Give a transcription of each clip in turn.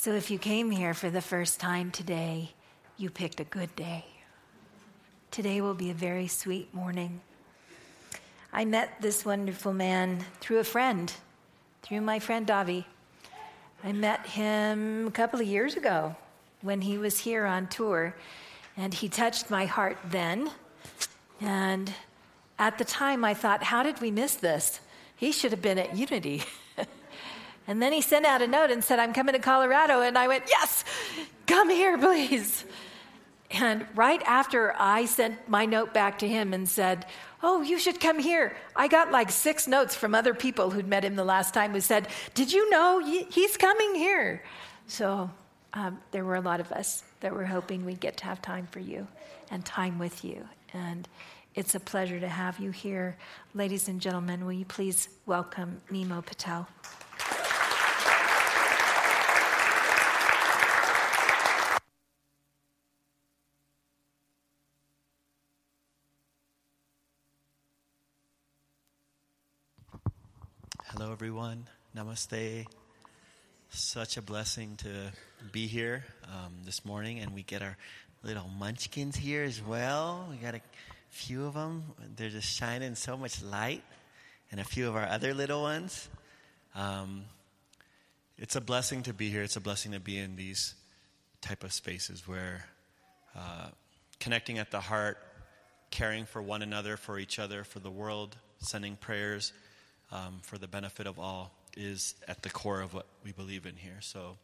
So if you came here for the first time today, you picked a good day. Today will be a very sweet morning. I met this wonderful man through a friend, through my friend Davi. I met him a couple of years ago when he was here on tour, and he touched my heart then. And at the time, I thought, how did we miss this? He should have been at Unity. and then he sent out a note and said, I'm coming to Colorado. And I went, Yes, come here, please. And right after I sent my note back to him and said, Oh, you should come here. I got like six notes from other people who'd met him the last time who said, Did you know he's coming here? So um, there were a lot of us that were hoping we'd get to have time for you and time with you. And it's a pleasure to have you here. Ladies and gentlemen, will you please welcome Nimo Patel? Hello, everyone. Namaste. Such a blessing to be here um, this morning, and we get our little munchkins here as well. We got a few of them. They're just shining so much light, and a few of our other little ones. Um, it's a blessing to be here. It's a blessing to be in these type of spaces where uh, connecting at the heart, caring for one another, for each other, for the world, sending prayers um, for the benefit of all is at the core of what we believe in here. So,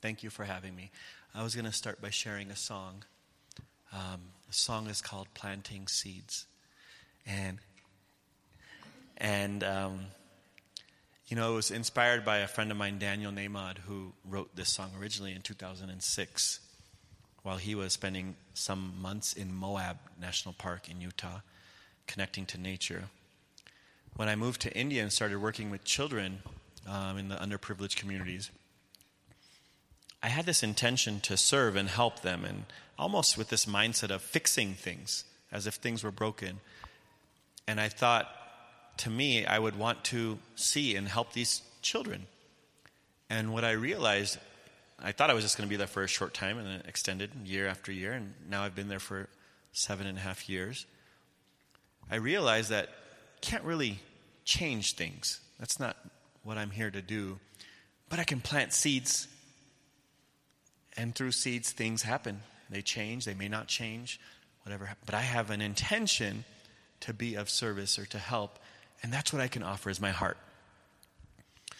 thank you for having me. I was going to start by sharing a song. Um, the song is called Planting Seeds. And, and um, you know, it was inspired by a friend of mine, Daniel Nahmod, who wrote this song originally in 2006 while he was spending some months in Moab National Park in Utah, connecting to nature. When I moved to India and started working with children um, in the underprivileged communities, I had this intention to serve and help them, and almost with this mindset of fixing things as if things were broken. And I thought, to me, I would want to see and help these children. And what I realized, I thought I was just going to be there for a short time and then extended year after year, and now I've been there for seven and a half years. I realized that can't really change things. That's not what I'm here to do. But I can plant seeds and through seeds, things happen. They change, they may not change, whatever. But I have an intention to be of service or to help, and that's what I can offer is my heart.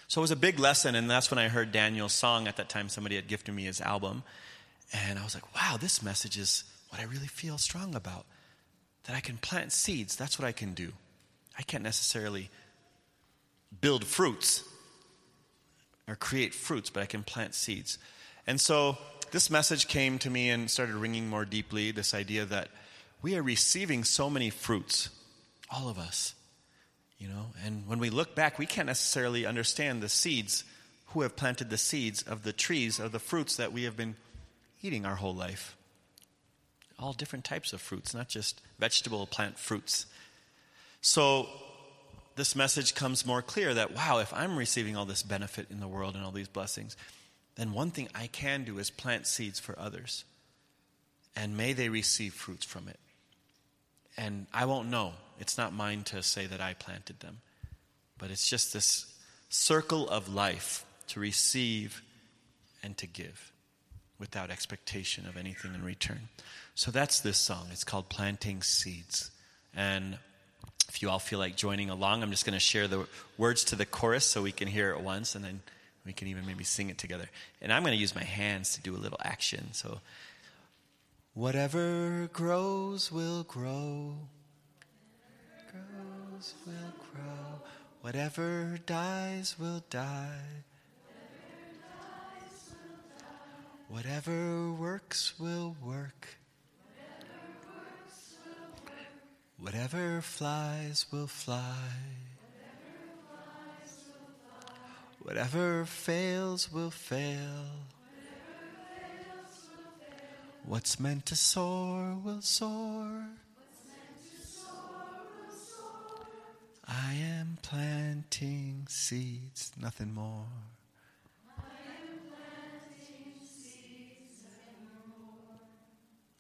So it was a big lesson, and that's when I heard Daniel's song. At that time, somebody had gifted me his album. And I was like, wow, this message is what I really feel strong about. That I can plant seeds. That's what I can do. I can't necessarily build fruits or create fruits, but I can plant seeds. And so this message came to me and started ringing more deeply this idea that we are receiving so many fruits, all of us. You know, and when we look back, we can't necessarily understand the seeds, who have planted the seeds of the trees, of the fruits that we have been eating our whole life. All different types of fruits, not just vegetable plant fruits. So, this message comes more clear that, wow, if I'm receiving all this benefit in the world and all these blessings, then one thing I can do is plant seeds for others. And may they receive fruits from it. And I won't know. It's not mine to say that I planted them. But it's just this circle of life to receive and to give without expectation of anything in return. So that's this song. It's called Planting Seeds. And if you all feel like joining along, I'm just going to share the words to the chorus so we can hear it once and then we can even maybe sing it together. And I'm going to use my hands to do a little action. So, whatever grows will grow. Grows will grow. Whatever dies will die. Whatever works will work. Whatever flies will fly. Whatever fails will fail. What's meant to soar will soar. I am planting seeds, nothing more.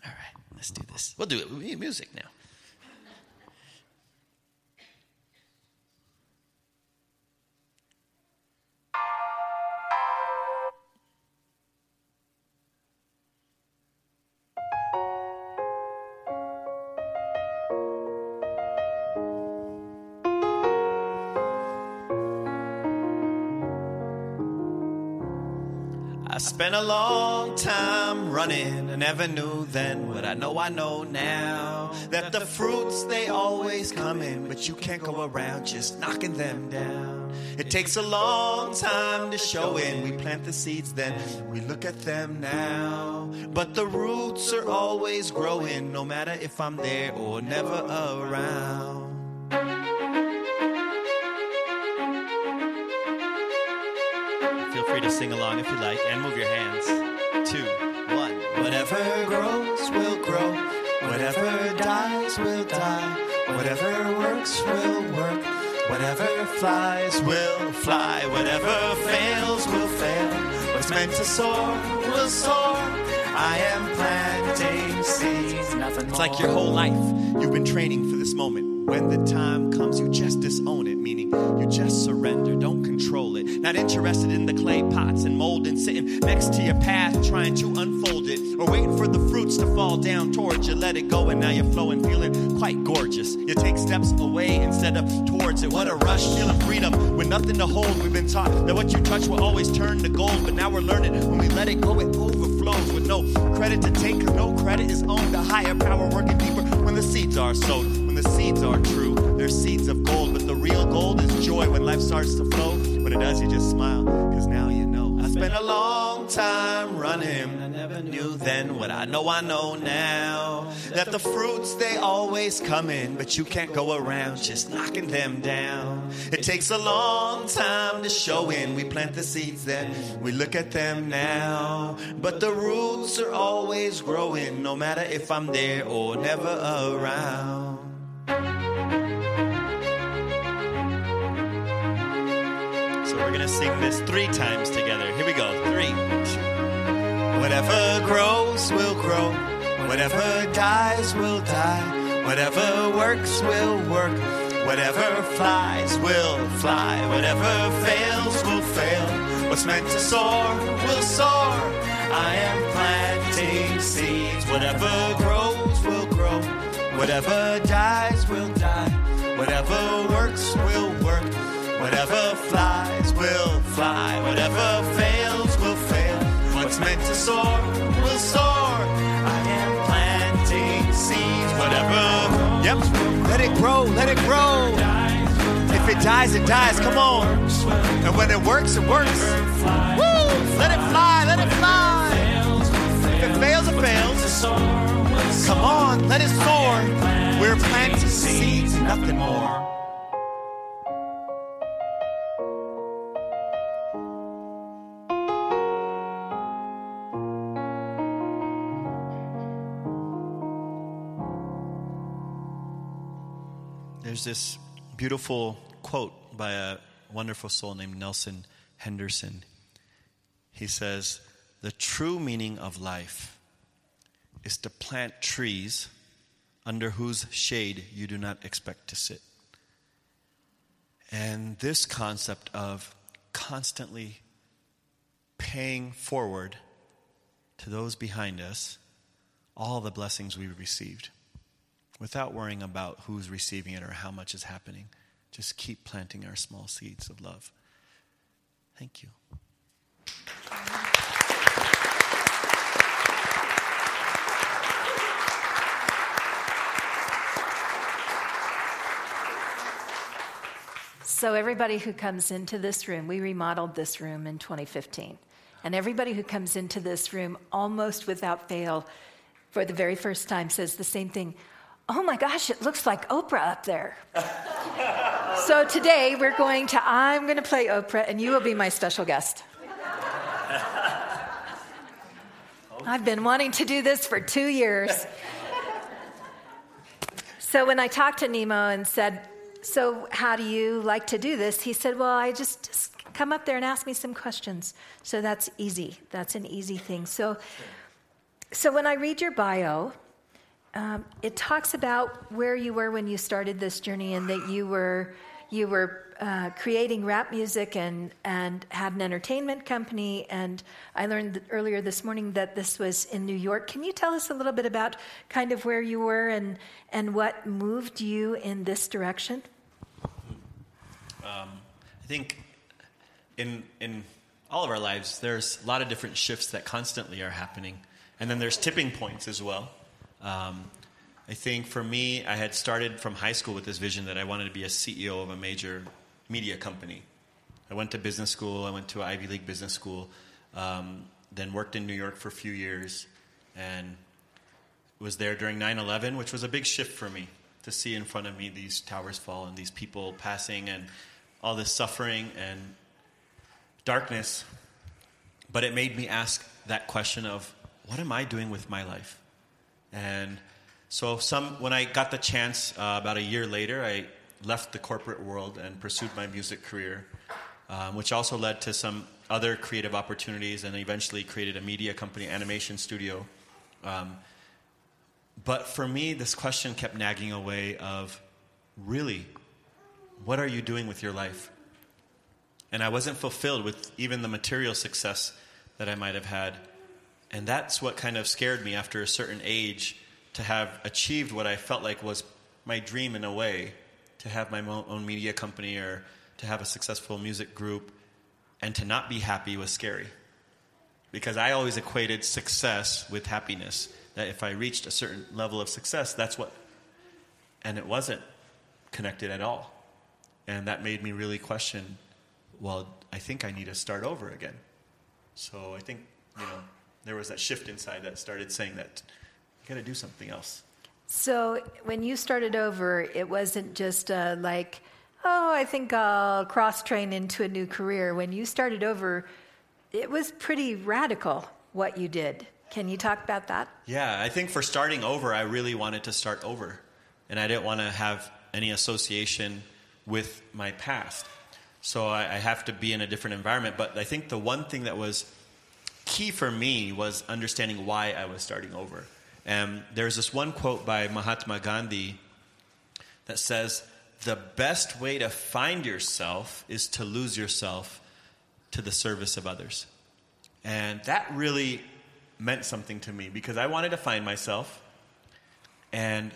All right, let's do this. We'll do it with music now. Spent a long time running. I never knew then what I know I know now. That the fruits they always come in, but you can't go around just knocking them down. It takes a long time to show in. We plant the seeds, then we look at them now. But the roots are always growing, no matter if I'm there or never around. Free to sing along if you like and move your hands. Two, one. Whatever grows will grow. Whatever dies will die. Whatever works will work. Whatever flies will fly. Whatever fails will fail. What's meant to soar will soar. I am planting seeds. Nothing it's like your whole life. You've been training for this moment. When the time comes, you just disown it, meaning you just surrender. Don't control it. Not interested in the clay pots and mold and sitting next to your path, trying to unfold it. Or waiting for the fruits to fall down towards you. Let it go, and now you're flowing, feeling quite gorgeous. You take steps away instead of towards it. What a rush, feeling freedom with nothing to hold. We've been taught that what you touch will always turn to gold, but now we're learning when we let it go, it overflows with no credit to take, no credit is owned. The higher power working deeper when the seeds are sowed. The seeds are true, they're seeds of gold, but the real gold is joy when life starts to flow. When it does, you just smile, cause now you know. I spent a long time running. I never knew then what I know I know now. That the fruits, they always come in, but you can't go around just knocking them down. It takes a long time to show in. We plant the seeds, then we look at them now. But the roots are always growing, no matter if I'm there or never around. So we're gonna sing this three times together. Here we go. Three, two. Whatever grows will grow. Whatever dies will die. Whatever works will work. Whatever flies will fly. Whatever fails will fail. What's meant to soar will soar. I am planting seeds. Whatever grows will grow. Whatever dies will die. Whatever works will work. Whatever flies will fly. Whatever fails will fail. What's meant to soar will soar. I am planting seeds. Whatever. Yep. Let it grow. Let it grow. If it dies, it dies. Come on. And when it works, it works. Woo! Let it fly. Let it fly. If it fails, it fails. Come on. Let it soar. We're planting seeds, nothing more. There's this beautiful quote by a wonderful soul named Nelson Henderson. He says, The true meaning of life is to plant trees under whose shade you do not expect to sit. And this concept of constantly paying forward to those behind us all the blessings we've received without worrying about who's receiving it or how much is happening. Just keep planting our small seeds of love. Thank you. So, everybody who comes into this room, we remodeled this room in 2015. And everybody who comes into this room, almost without fail, for the very first time, says the same thing Oh my gosh, it looks like Oprah up there. so, today we're going to, I'm going to play Oprah, and you will be my special guest. I've been wanting to do this for two years. So, when I talked to Nimo and said, so, how do you like to do this? He said, Well, I just, just, come up there and ask me some questions. So, that's easy. That's an easy thing. So, so when I read your bio, um, it talks about where you were when you started this journey and that you were you were uh, creating rap music and and had an entertainment company. And I learned earlier this morning that this was in New York. Can you tell us a little bit about kind of where you were and and what moved you in this direction? Um, I think in in all of our lives, there's a lot of different shifts that constantly are happening, and then there's tipping points as well. Um, I think for me, I had started from high school with this vision that I wanted to be a CEO of a major media company. I went to business school, I went to Ivy League business school, um, then worked in New York for a few years, and was there during 9 11, which was a big shift for me to see in front of me these towers fall and these people passing and all this suffering and darkness. But it made me ask that question of what am I doing with my life? And so, some when I got the chance uh, about a year later, I left the corporate world and pursued my music career, um, which also led to some other creative opportunities, and eventually created a media company, animation studio. Um, but for me, this question kept nagging away of, really, what are you doing with your life? And I wasn't fulfilled with even the material success that I might have had. And that's what kind of scared me after a certain age to have achieved what I felt like was my dream in a way to have my own media company or to have a successful music group and to not be happy was scary. Because I always equated success with happiness. That if I reached a certain level of success, that's what. And it wasn't connected at all. And that made me really question well, I think I need to start over again. So I think, you know, there was that shift inside that started saying that you got to do something else. So when you started over, it wasn't just uh, like, oh, I think I'll cross train into a new career. When you started over, it was pretty radical what you did. Can you talk about that? Yeah, I think for starting over, I really wanted to start over. And I didn't want to have any association with my past. So I, I have to be in a different environment. But I think the one thing that was key for me was understanding why I was starting over. And there's this one quote by Mahatma Gandhi that says, The best way to find yourself is to lose yourself to the service of others. And that really meant something to me because I wanted to find myself. And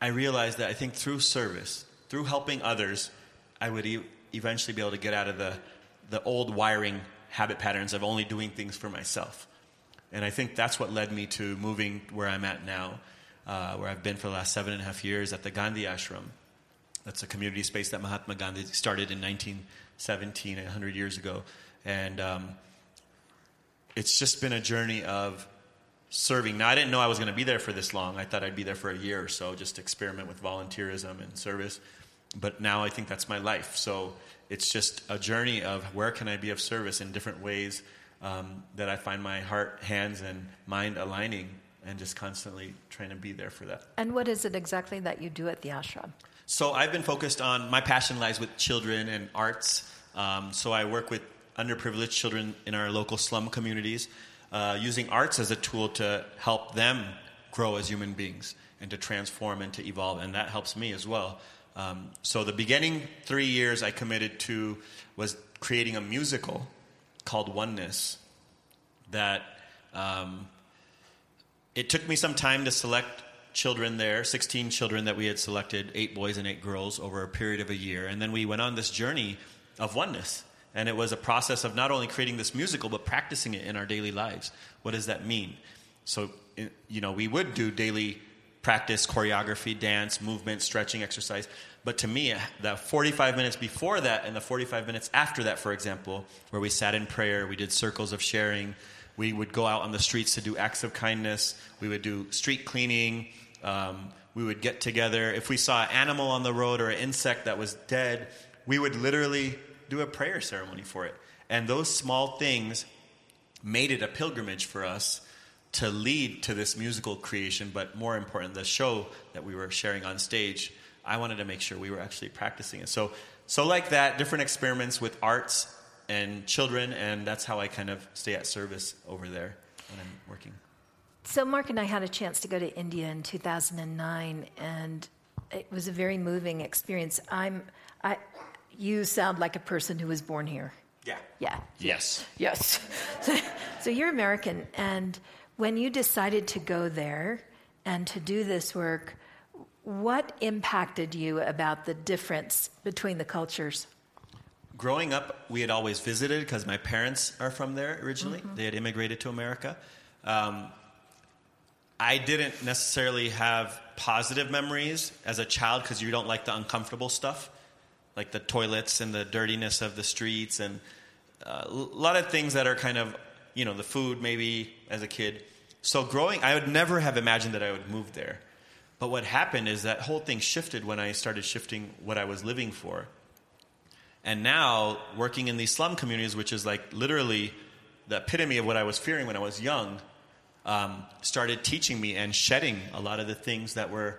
I realized that I think through service, through helping others, I would e- eventually be able to get out of the, the old wiring habit patterns of only doing things for myself. And I think that's what led me to moving where I'm at now, uh, where I've been for the last seven and a half years at the Gandhi Ashram. That's a community space that Mahatma Gandhi started in 1917, 100 years ago. And um, it's just been a journey of serving. Now, I didn't know I was going to be there for this long. I thought I'd be there for a year or so, just experiment with volunteerism and service. But now I think that's my life. So it's just a journey of where can I be of service in different ways um, that I find my heart, hands, and mind aligning, and just constantly trying to be there for that. And what is it exactly that you do at the ashram? So I've been focused on my passion lies with children and arts. Um, so I work with underprivileged children in our local slum communities, uh, using arts as a tool to help them grow as human beings and to transform and to evolve, and that helps me as well. Um, so the beginning three years I committed to was creating a musical called Oneness that um, it took me some time to select children there 16 children that we had selected, eight boys and eight girls, over a period of a year. And then we went on this journey of oneness. And it was a process of not only creating this musical, but practicing it in our daily lives. What does that mean? So, you know, we would do daily practice, choreography, dance, movement, stretching, exercise. But to me, the 45 minutes before that and the 45 minutes after that, for example, where we sat in prayer, we did circles of sharing, we would go out on the streets to do acts of kindness, we would do street cleaning, um, we would get together. If we saw an animal on the road or an insect that was dead, we would literally do a prayer ceremony for it. And those small things made it a pilgrimage for us to lead to this musical creation, but more important, the show that we were sharing on stage I wanted to make sure we were actually practicing it. So, so like that, different experiments with arts and children, and that's how I kind of stay at service over there when I'm working. So, Mark and I had a chance to go to India in 2009, and it was a very moving experience. I'm, I, you sound like a person who was born here. Yeah. Yeah. Yes. Yes. so so you're American, and when you decided to go there and to do this work, what impacted you about the difference between the cultures? Growing up, we had always visited because my parents are from there originally. Mm-hmm. They had immigrated to America. Um, I didn't necessarily have positive memories as a child because you don't like the uncomfortable stuff, like the toilets and the dirtiness of the streets and uh, a lot of things that are kind of, you know, the food maybe as a kid. So growing, I would never have imagined that I would move there. But what happened is that whole thing shifted when I started shifting what I was living for. And now, working in these slum communities, which is like literally the epitome of what I was fearing when I was young, um, started teaching me and shedding a lot of the things that were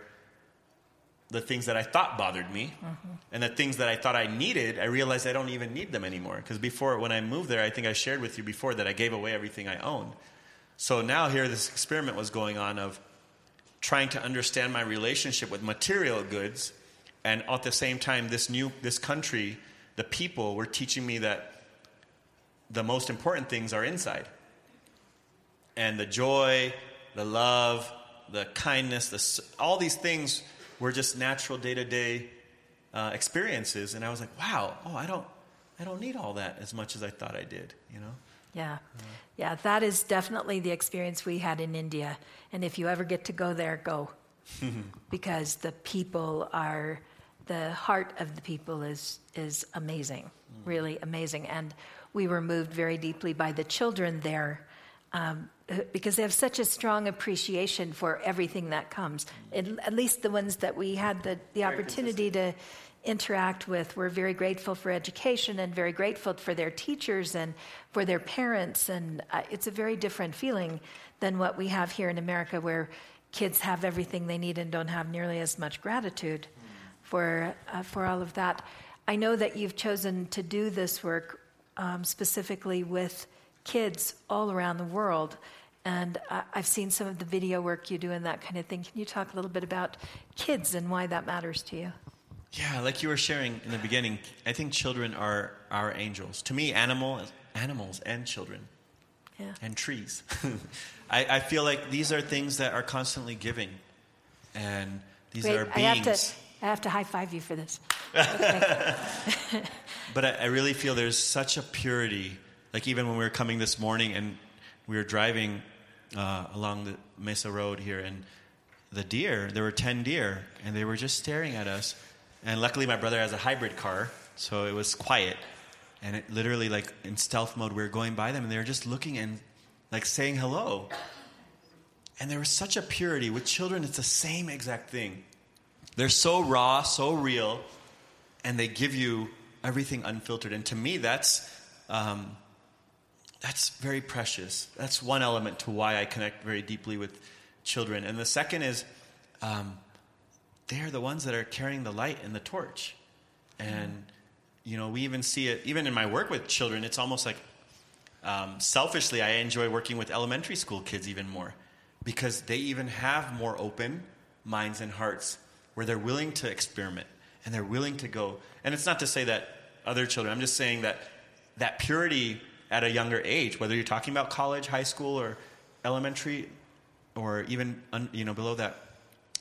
the things that I thought bothered me mm-hmm. and the things that I thought I needed, I realized I don't even need them anymore. Because before, when I moved there, I think I shared with you before that I gave away everything I owned. So now here, this experiment was going on of trying to understand my relationship with material goods, and at the same time, this new this country, the people were teaching me that the most important things are inside, and the joy, the love, the kindness, the, all these things were just natural day to day experiences, and I was like, wow, oh, I don't, I don't need all that as much as I thought I did, you know. Yeah. Uh, Yeah, that is definitely the experience we had in India. And if you ever get to go there, go. because the people are, the heart of the people is, is amazing, mm. really amazing. And we were moved very deeply by the children there um, because they have such a strong appreciation for everything that comes. It, at least the ones that we had the, the opportunity to interact with. We're very grateful for education and very grateful for their teachers and for their parents. And uh, it's a very different feeling than what we have here in America, where kids have everything they need and don't have nearly as much gratitude for, uh, for all of that. I know that you've chosen to do this work um, specifically with kids all around the world. And uh, I've seen some of the video work you do and that kind of thing. Can you talk a little bit about kids and why that matters to you? Yeah, like you were sharing in the beginning, I think children are our angels. To me, animal, animals and children yeah. and trees. I, I, feel like these are things that are constantly giving, and these Great. are beings. I have, to, I have to high five you for this. But I, I really feel there's such a purity. Like even when we were coming this morning and we were driving uh, along the Mesa Road here, and the deer, there were 10 deer, and they were just staring at us and luckily, my brother has a hybrid car, so it was quiet. And it literally, like in stealth mode, we were going by them, and they were just looking and like saying hello. And there was such a purity. With children, it's the same exact thing. They're so raw, so real, and they give you everything unfiltered. And to me, that's um, that's very precious. That's one element to why I connect very deeply with children. And the second is um, they're the ones that are carrying the light and the torch. And, you know, we even see it, even in my work with children, it's almost like um, selfishly, I enjoy working with elementary school kids even more because they even have more open minds and hearts where they're willing to experiment and they're willing to go. And it's not to say that other children, I'm just saying that that purity at a younger age, whether you're talking about college, high school, or elementary, or even you know below that,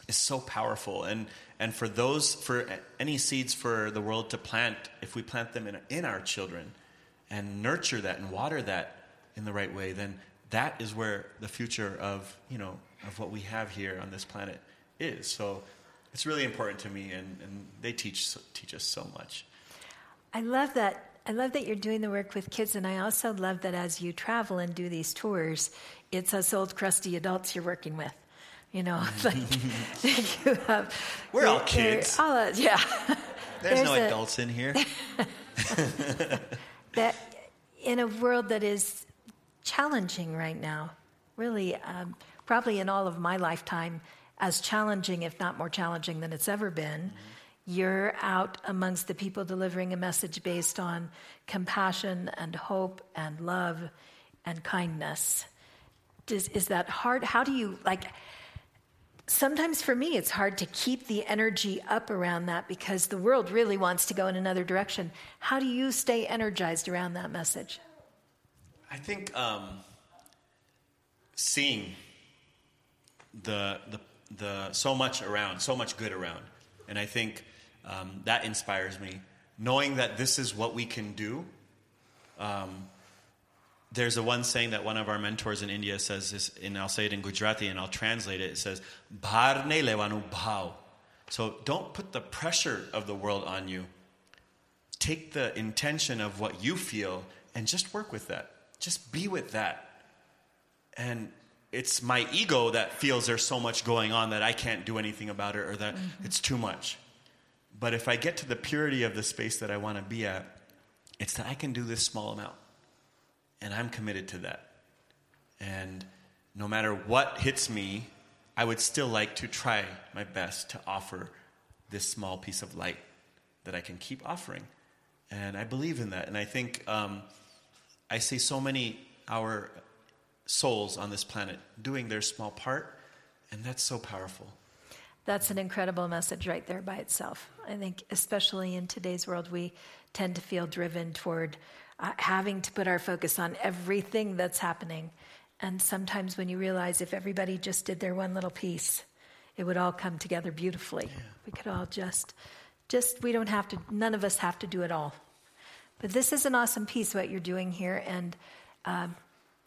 is so powerful. And, and for those, for any seeds for the world to plant, if we plant them in, in our children and nurture that and water that in the right way, then that is where the future of, you know, of what we have here on this planet is. So it's really important to me, and, and they teach, teach us so much. I love that. I love that you're doing the work with kids, and I also love that as you travel and do these tours, it's us old crusty adults you're working with. You know, like you have. We're all kids. All, uh, yeah. There's, There's no a, adults in here. that in a world that is challenging right now, really, um, probably in all of my lifetime, as challenging, if not more challenging than it's ever been. Mm-hmm. You're out amongst the people delivering a message based on compassion and hope and love and kindness. Does, is that hard? How do you, like, sometimes for me, it's hard to keep the energy up around that because the world really wants to go in another direction. How do you stay energized around that message? I think um, seeing the, the, the so much around, so much good around, and I think um, that inspires me. Knowing that this is what we can do. Um, there's a one saying that one of our mentors in India says, is, and I'll say it in Gujarati and I'll translate it. It says, "Bharne levanu bhav." So don't put the pressure of the world on you. Take the intention of what you feel and just work with that. Just be with that. And it's my ego that feels there's so much going on that I can't do anything about it or that mm-hmm. it's too much. But if I get to the purity of the space that I want to be at, it's that I can do this small amount. And I'm committed to that. And no matter what hits me, I would still like to try my best to offer this small piece of light that I can keep offering. And I believe in that. And I think um, I see so many our souls on this planet doing their small part, and that's so powerful. That's an incredible message right there by itself. I think, especially in today's world, we tend to feel driven toward uh, having to put our focus on everything that's happening. And sometimes when you realize if everybody just did their one little piece, it would all come together beautifully. Yeah. We could all just, just, we don't have to, none of us have to do it all. But this is an awesome piece, what you're doing here. And, um,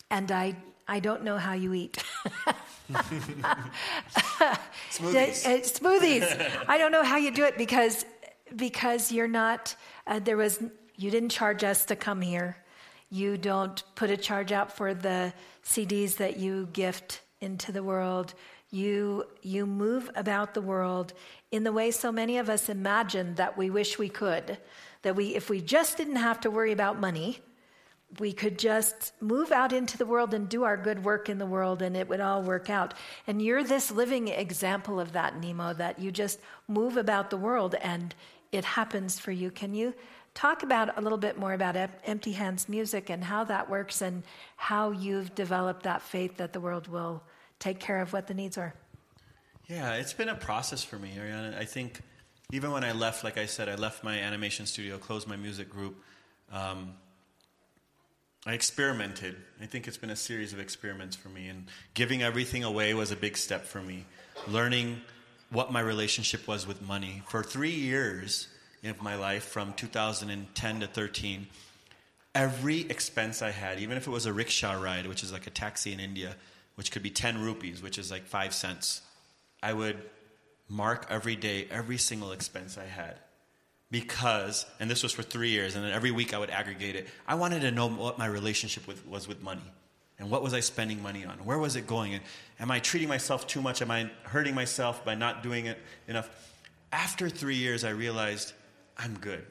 and I, I don't know how you eat. smoothies. Uh, smoothies. I don't know how you do it because because you're not. Uh, there was you didn't charge us to come here. You don't put a charge out for the CDs that you gift into the world. You you move about the world in the way so many of us imagine that we wish we could. That we if we just didn't have to worry about money we could just move out into the world and do our good work in the world and it would all work out. And you're this living example of that, Nimo, that you just move about the world and it happens for you. Can you talk about a little bit more about Empty Hands music and how that works and how you've developed that faith that the world will take care of what the needs are? Yeah, it's been a process for me, Ahriana. I think even when I left, like I said, I left my animation studio, closed my music group. Um, I experimented. I think it's been a series of experiments for me, and giving everything away was a big step for me. Learning what my relationship was with money. For three years of my life, from 2010 to 13, every expense I had, even if it was a rickshaw ride, which is like a taxi in India, which could be 10 rupees, which is like five cents, I would mark every day every single expense I had because, and this was for three years, and then every week I would aggregate it. I wanted to know what my relationship with, was with money. And what was I spending money on? Where was it going? And am I treating myself too much? Am I hurting myself by not doing it enough? After three years, I realized I'm good.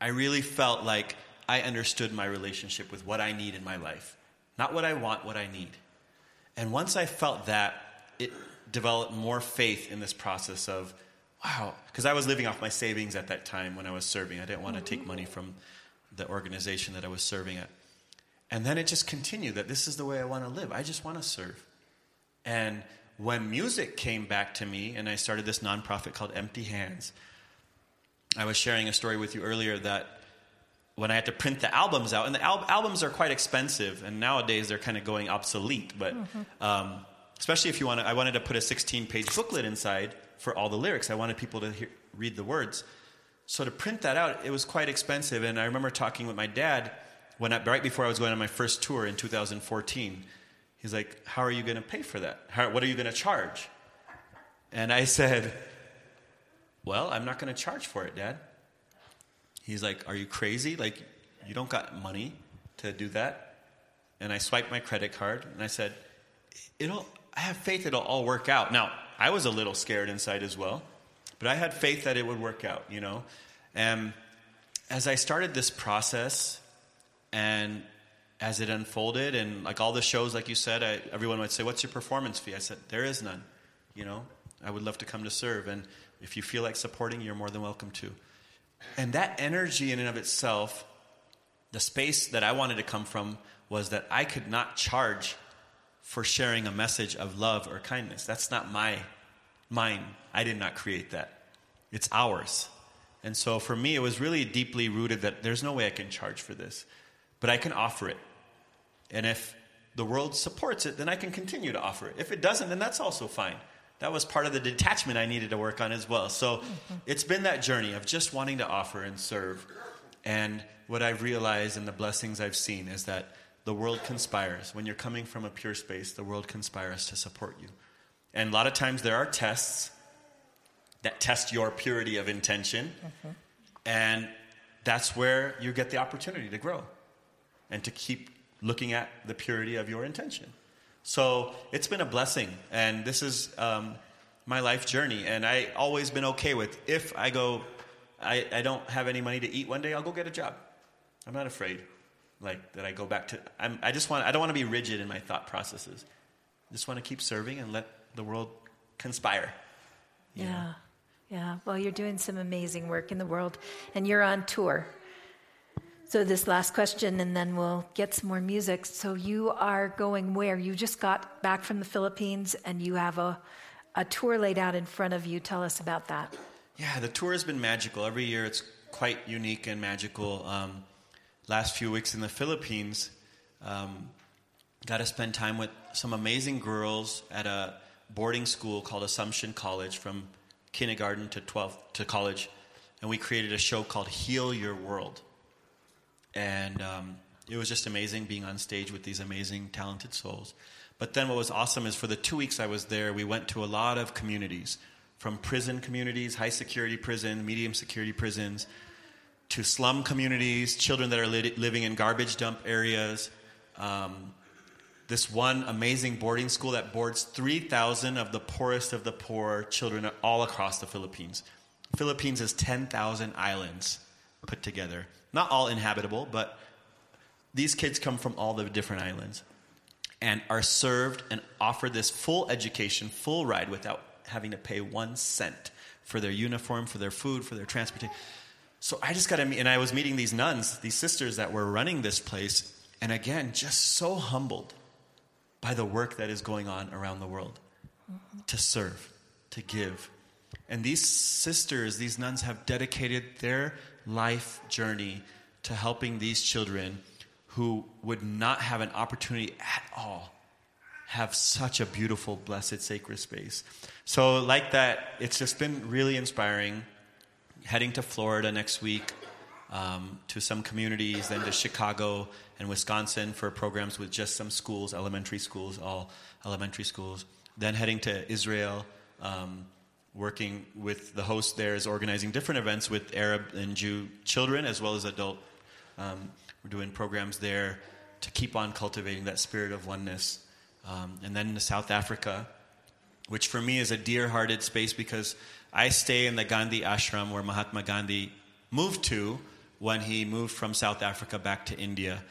I really felt like I understood my relationship with what I need in my life. Not what I want, what I need. And once I felt that, it developed more faith in this process of wow, because I was living off my savings at that time when I was serving. I didn't want to take mm-hmm. money from the organization that I was serving at. And then it just continued that this is the way I want to live. I just want to serve. And when music came back to me and I started this nonprofit called Empty Hands, I was sharing a story with you earlier that when I had to print the albums out, and the al- albums are quite expensive, and nowadays they're kind of going obsolete, but mm-hmm. um, especially if you want to, I wanted to put a 16 page booklet inside for all the lyrics. I wanted people to hear, read the words. So to print that out, it was quite expensive. And I remember talking with my dad when I, right before I was going on my first tour in 2014. He's like, "How are you going to pay for that? How, what are you going to charge?" And I said, "Well, I'm not going to charge for it, Dad." He's like, "Are you crazy? Like, you don't got money to do that?" And I swiped my credit card and I said, "It'll. I have faith it'll all work out." Now, I was a little scared inside as well, but I had faith that it would work out, you know. And as I started this process and as it unfolded and like all the shows like you said I, everyone would say what's your performance fee i said there is none you know i would love to come to serve and if you feel like supporting you're more than welcome to and that energy in and of itself the space that i wanted to come from was that i could not charge for sharing a message of love or kindness. That's not my mine. I did not create that. It's ours. And so for me, it was really deeply rooted that there's no way I can charge for this, but I can offer it. And if the world supports it, then I can continue to offer it. If it doesn't, then that's also fine. That was part of the detachment I needed to work on as well. So mm-hmm. it's been that journey of just wanting to offer and serve. And what I've realized and the blessings I've seen is that the world conspires. When you're coming from a pure space, the world conspires to support you. And a lot of times there are tests that test your purity of intention. Mm-hmm. And that's where you get the opportunity to grow and to keep looking at the purity of your intention. So it's been a blessing. And this is um, my life journey. And I always been okay with if I go, I, I don't have any money to eat one day, I'll go get a job. I'm not afraid like that I go back to I'm, I just want I don't want to be rigid in my thought processes. I just want to keep serving and let the world conspire. Yeah. Yeah. Well, you're doing some amazing work in the world and you're on tour. So, this last question, and then we'll get some more music. So, you are going where? You just got back from the Philippines and you have a, a tour laid out in front of you. Tell us about that. Yeah, the tour has been magical. Every year it's quite unique and magical. Um, last few weeks in the Philippines, um, got to spend time with some amazing girls at a boarding school called Assumption College from kindergarten to 12th to college. And we created a show called Heal Your World. And um, it was just amazing being on stage with these amazing, talented souls. But then what was awesome is for the two weeks I was there, we went to a lot of communities from prison communities, high security prison, medium security prisons, to slum communities, children that are li- living in garbage dump areas. Um, this one amazing boarding school that boards 3,000 of the poorest of the poor children all across the Philippines. Philippines is 10,000 islands put together. Not all inhabitable, but these kids come from all the different islands and are served and offered this full education, full ride without having to pay one cent for their uniform, for their food, for their transportation. So I just got to meet, and I was meeting these nuns, these sisters that were running this place, and again, just so humbled by the work that is going on around the world mm-hmm. to serve, to give. And these sisters, these nuns, have dedicated their life journey to helping these children who would not have an opportunity at all have such a beautiful, blessed, sacred space. So, like that, it's just been really inspiring heading to Florida next week um, to some communities, then to Chicago and Wisconsin for programs with just some schools, elementary schools, all elementary schools. Then heading to Israel, um, working with the host there is organizing different events with Arab and Jew children as well as adult. Um, we're doing programs there to keep on cultivating that spirit of oneness. Um, and then to South Africa, which for me is a dear hearted space because I stay in the Gandhi ashram where Mahatma Gandhi moved to when he moved from South Africa back to India.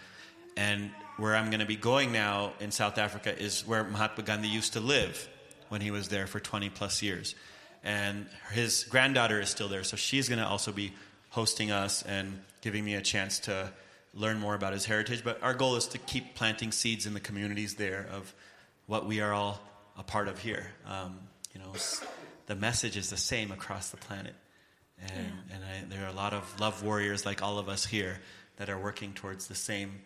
And where I'm going to be going now in South Africa is where Mahatma Gandhi used to live when he was there for 20 plus years. And his granddaughter is still there, so she's going to also be hosting us and giving me a chance to learn more about his heritage. But our goal is to keep planting seeds in the communities there of what we are all a part of here. Um, you know, the message is the same across the planet. And, yeah. and I, there are a lot of love warriors like all of us here that are working towards the same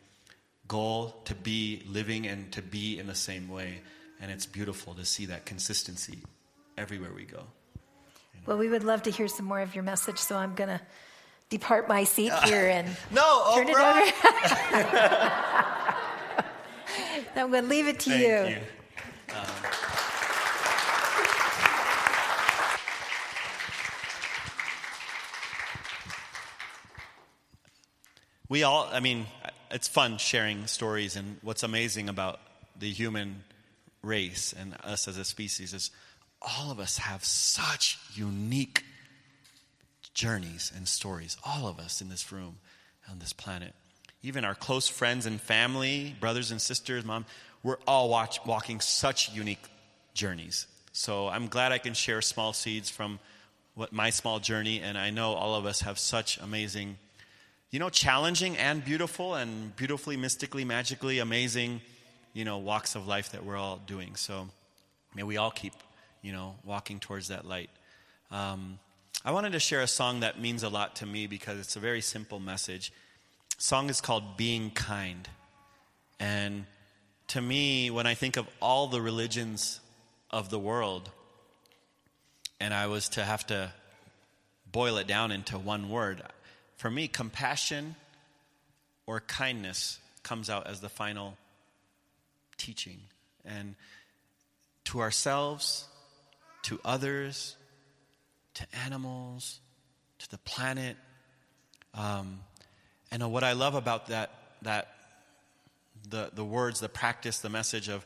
goal to be living and to be in the same way. And it's beautiful to see that consistency everywhere we go. Well, we would love to hear some more of your message, so I'm going to depart my seat here and no, turn Oprah. it over. I'm going to leave it to Thank you. you. Um, we all, I mean, it's fun sharing stories, and what's amazing about the human race and us as a species is all of us have such unique journeys and stories. All of us in this room, on this planet. Even our close friends and family, brothers and sisters, mom, we're all watch, walking such unique journeys. So I'm glad I can share small seeds from what my small journey, and I know all of us have such amazing you know, challenging and beautiful and beautifully, mystically, magically amazing you know, walks of life that we're all doing. So may we all keep, you know, walking towards that light. Um, I wanted to share a song that means a lot to me because it's a very simple message. The song is called Being Kind. And to me, when I think of all the religions of the world, and I was to have to boil it down into one word, for me, compassion or kindness comes out as the final teaching. And to ourselves, to others, to animals, to the planet. Um, and what I love about that, that the, the words, the practice, the message of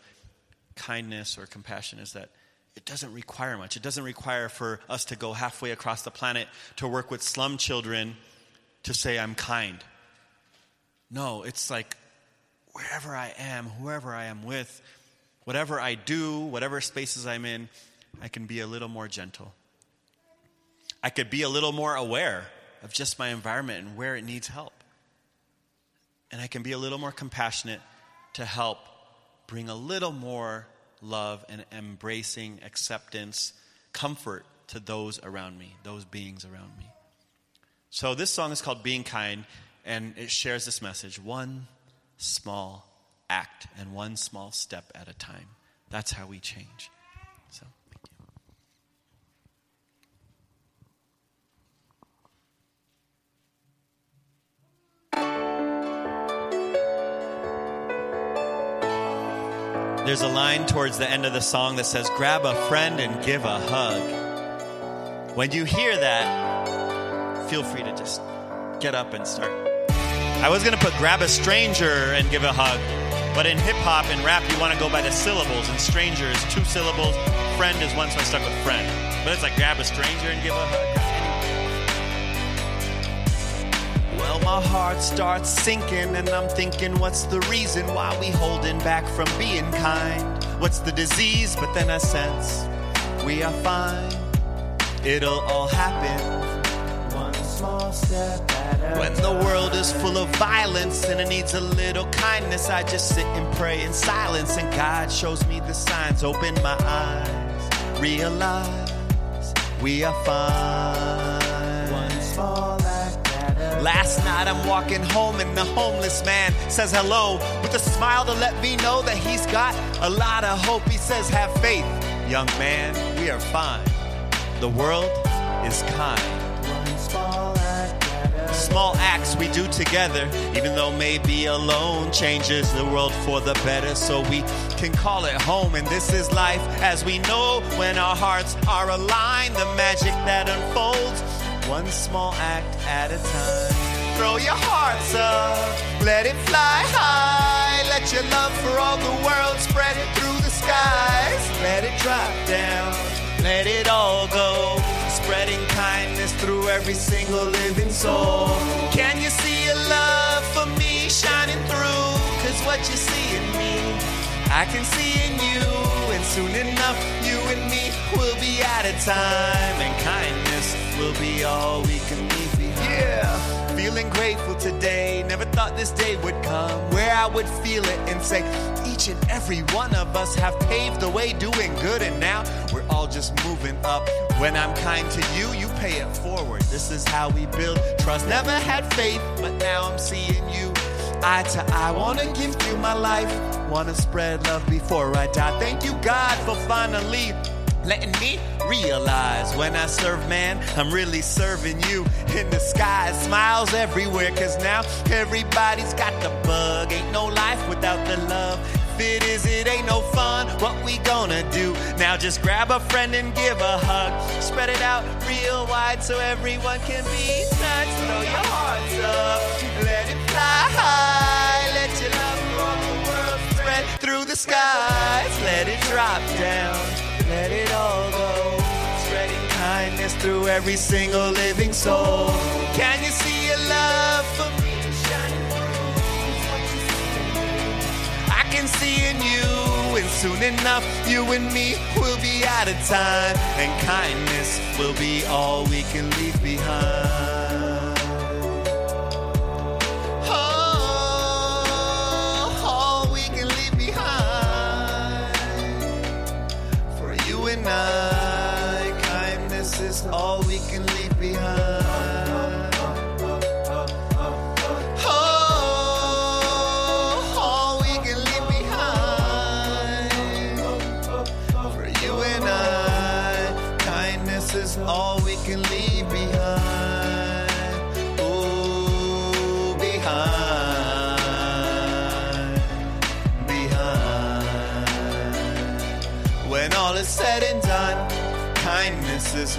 kindness or compassion is that it doesn't require much. It doesn't require for us to go halfway across the planet to work with slum children to say, I'm kind. No, it's like wherever I am, whoever I am with, whatever I do, whatever spaces I'm in, I can be a little more gentle. I could be a little more aware of just my environment and where it needs help. And I can be a little more compassionate to help bring a little more love and embracing acceptance, comfort to those around me, those beings around me. So this song is called Being Kind, and it shares this message one small act and one small step at a time. That's how we change. There's a line towards the end of the song that says, Grab a friend and give a hug. When you hear that, feel free to just get up and start. I was going to put grab a stranger and give a hug, but in hip hop and rap, you want to go by the syllables, and stranger is two syllables, friend is one, so I stuck with friend. But it's like grab a stranger and give a hug. My heart starts sinking, and I'm thinking, what's the reason why we holding back from being kind? What's the disease? But then I sense we are fine. It'll all happen one small step at a When the world is full of violence and it needs a little kindness, I just sit and pray in silence, and God shows me the signs. Open my eyes, realize we are fine. One small Last night I'm walking home and the homeless man says hello with a smile to let me know that he's got a lot of hope. He says, Have faith, young man, we are fine. The world is kind. Small acts we do together, even though maybe alone, changes the world for the better. So we can call it home, and this is life as we know when our hearts are aligned. The magic that unfolds one small act at a time. Throw your hearts up, let it fly high. Let your love for all the world spread it through the skies. Let it drop down, let it all go. Spreading kindness through every single living soul. Can you see a love for me shining through? Cause what you see in me, I can see in you. And soon enough, you and me will be out of time. And kindness will be all we can leave behind. Yeah. Feeling grateful today. Never thought this day would come where I would feel it and say, each and every one of us have paved the way doing good, and now we're all just moving up. When I'm kind to you, you pay it forward. This is how we build trust. Never had faith, but now I'm seeing you eye to eye. Wanna give you my life, wanna spread love before I die. Thank you, God, for finally letting me realize when I serve man, I'm really serving you in the sky. Smiles everywhere, cause now everybody's got the bug. Ain't no life without the love. If it is, it ain't no fun. What we gonna do? Now just grab a friend and give a hug. Spread it out real wide so everyone can be touched. Throw your hearts up, let it fly high. Let your love roll the world spread through the skies. Let it drop down kindness through every single living soul. Can you see your love for me shining through? I can see in you, and soon enough, you and me will be out of time, and kindness will be all we can leave behind.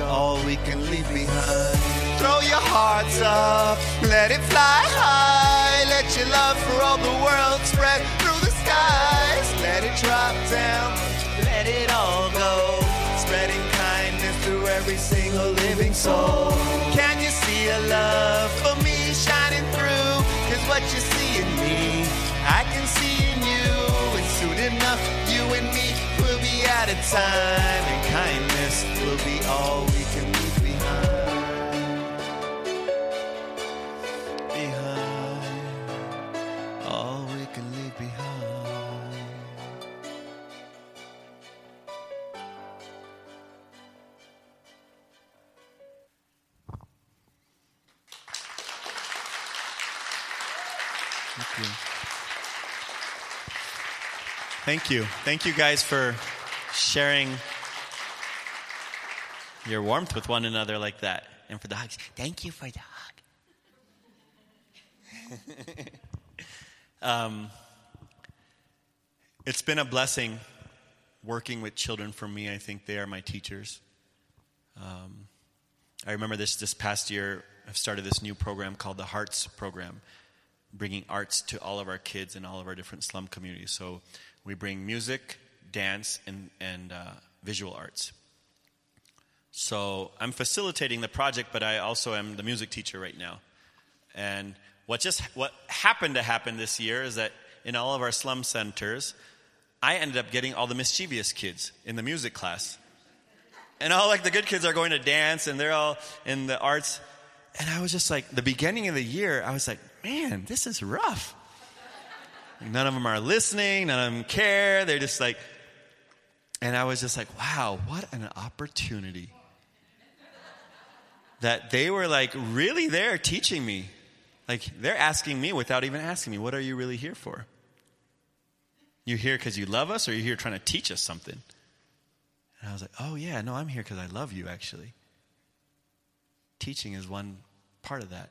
All we can leave behind. Throw your hearts up, let it fly high. Let your love for all the world spread through the skies. Let it drop down, let it all go. Spreading kindness through every single living soul. Can you see a love for me shining through? Cause what you see in me, I can see in you. And soon enough, you and me will be out of time. And kindness will be all Thank you. Thank you. Thank you guys for sharing your warmth with one another like that and for the hugs. Thank you for the hug. um, it's been a blessing working with children for me. I think they are my teachers. Um, I remember this this past year, I've started this new program called the Hearts Program bringing arts to all of our kids in all of our different slum communities. So we bring music, dance, and, and uh, visual arts. So I'm facilitating the project, but I also am the music teacher right now. And what just what happened to happen this year is that in all of our slum centers, I ended up getting all the mischievous kids in the music class. And all like the good kids are going to dance and they're all in the arts. And I was just like, the beginning of the year, I was like, man, this is rough. None of them are listening, none of them care. They're just like, and I was just like, wow, what an opportunity. That they were like really there teaching me. Like they're asking me without even asking me, what are you really here for? You here because you love us or you here trying to teach us something? And I was like, oh yeah, no, I'm here because I love you actually. Teaching is one part of that.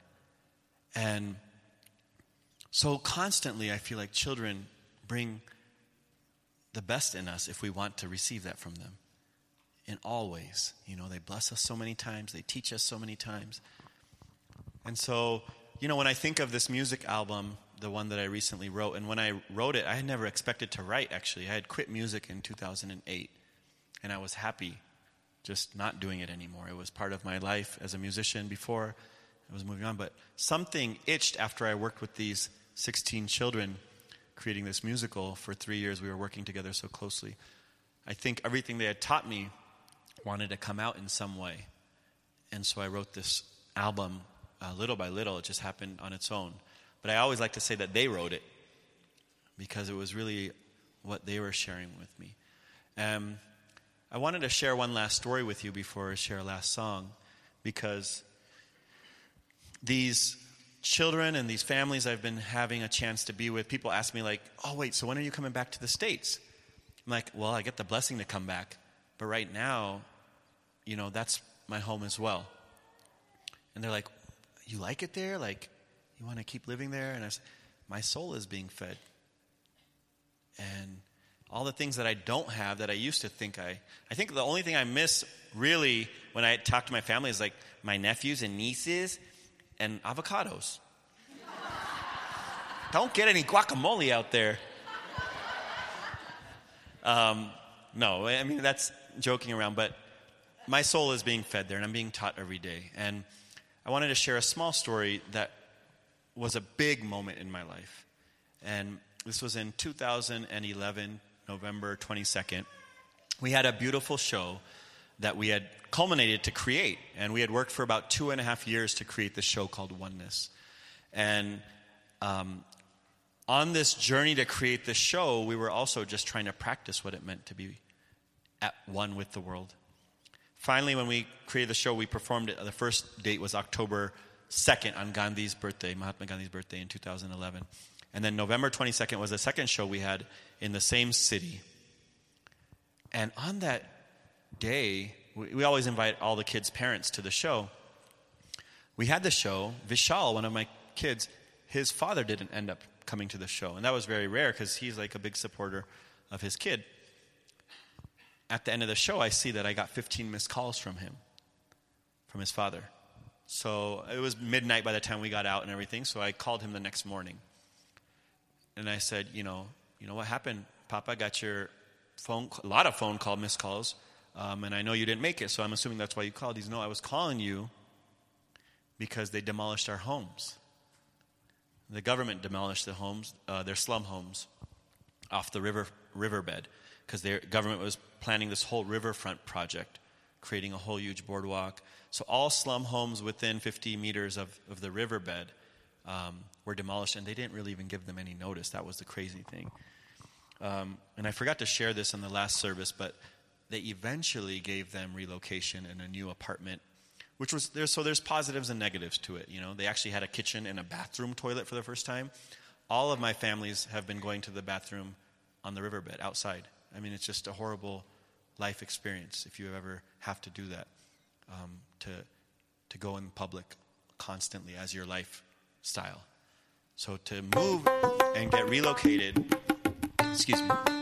And so constantly, I feel like children bring the best in us if we want to receive that from them. In all ways. You know, they bless us so many times, they teach us so many times. And so, you know, when I think of this music album, the one that I recently wrote, and when I wrote it, I had never expected to write actually. I had quit music in 2008, and I was happy just not doing it anymore. It was part of my life as a musician before I was moving on, but something itched after I worked with these 16 children creating this musical for three years. We were working together so closely. I think everything they had taught me wanted to come out in some way. And so I wrote this album uh, little by little. It just happened on its own. But I always like to say that they wrote it because it was really what they were sharing with me. Um, I wanted to share one last story with you before I share a last song because these children and these families I've been having a chance to be with, people ask me, like, oh, wait, so when are you coming back to the States? I'm like, well, I get the blessing to come back. But right now, you know, that's my home as well. And they're like, you like it there? Like, you want to keep living there? And I said, my soul is being fed. And all the things that I don't have that I used to think I, I think the only thing I miss really when I talk to my family is like my nephews and nieces and avocados. Don't get any guacamole out there. Um, no, I mean, that's joking around, but my soul is being fed there and I'm being taught every day. And I wanted to share a small story that was a big moment in my life. And this was in 2011, November 22nd. We had a beautiful show that we had culminated to create. And we had worked for about two and a half years to create this show called Oneness. And um, on this journey to create this show, we were also just trying to practice what it meant to be at one with the world. Finally, when we created the show, we performed it. The first date was October 2nd on Gandhi's birthday, Mahatma Gandhi's birthday in 2011. And then November 22nd was the second show we had in the same city. And on that day, we, we always invite all the kids' parents to the show. We had the show. Vishal, one of my kids, his father didn't end up coming to the show. And that was very rare because he's like a big supporter of his kid. at the end of the show, I see that I got 15 missed calls from him, from his father. So it was midnight by the time we got out and everything. So I called him the next morning, and I said, you know, you know what happened, Papa? Got your phone, a lot of phone call, missed calls, um, and I know you didn't make it. So I'm assuming that's why you called. He's no, I was calling you because they demolished our homes. The government demolished the homes, uh, their slum homes, off the river riverbed because the government was planning this whole riverfront project, creating a whole huge boardwalk. So all slum homes within 50 meters of, of the riverbed um, were demolished, and they didn't really even give them any notice. That was the crazy thing. Um, and I forgot to share this in the last service, but they eventually gave them relocation in a new apartment which was there so there's positives and negatives to it you know? They actually had a kitchen and a bathroom toilet for the first time. All of my families have been going to the bathroom on the riverbed outside. I mean it's just a horrible life experience if you ever have to do that um, to to go in public constantly as your lifestyle so to move and get relocated excuse me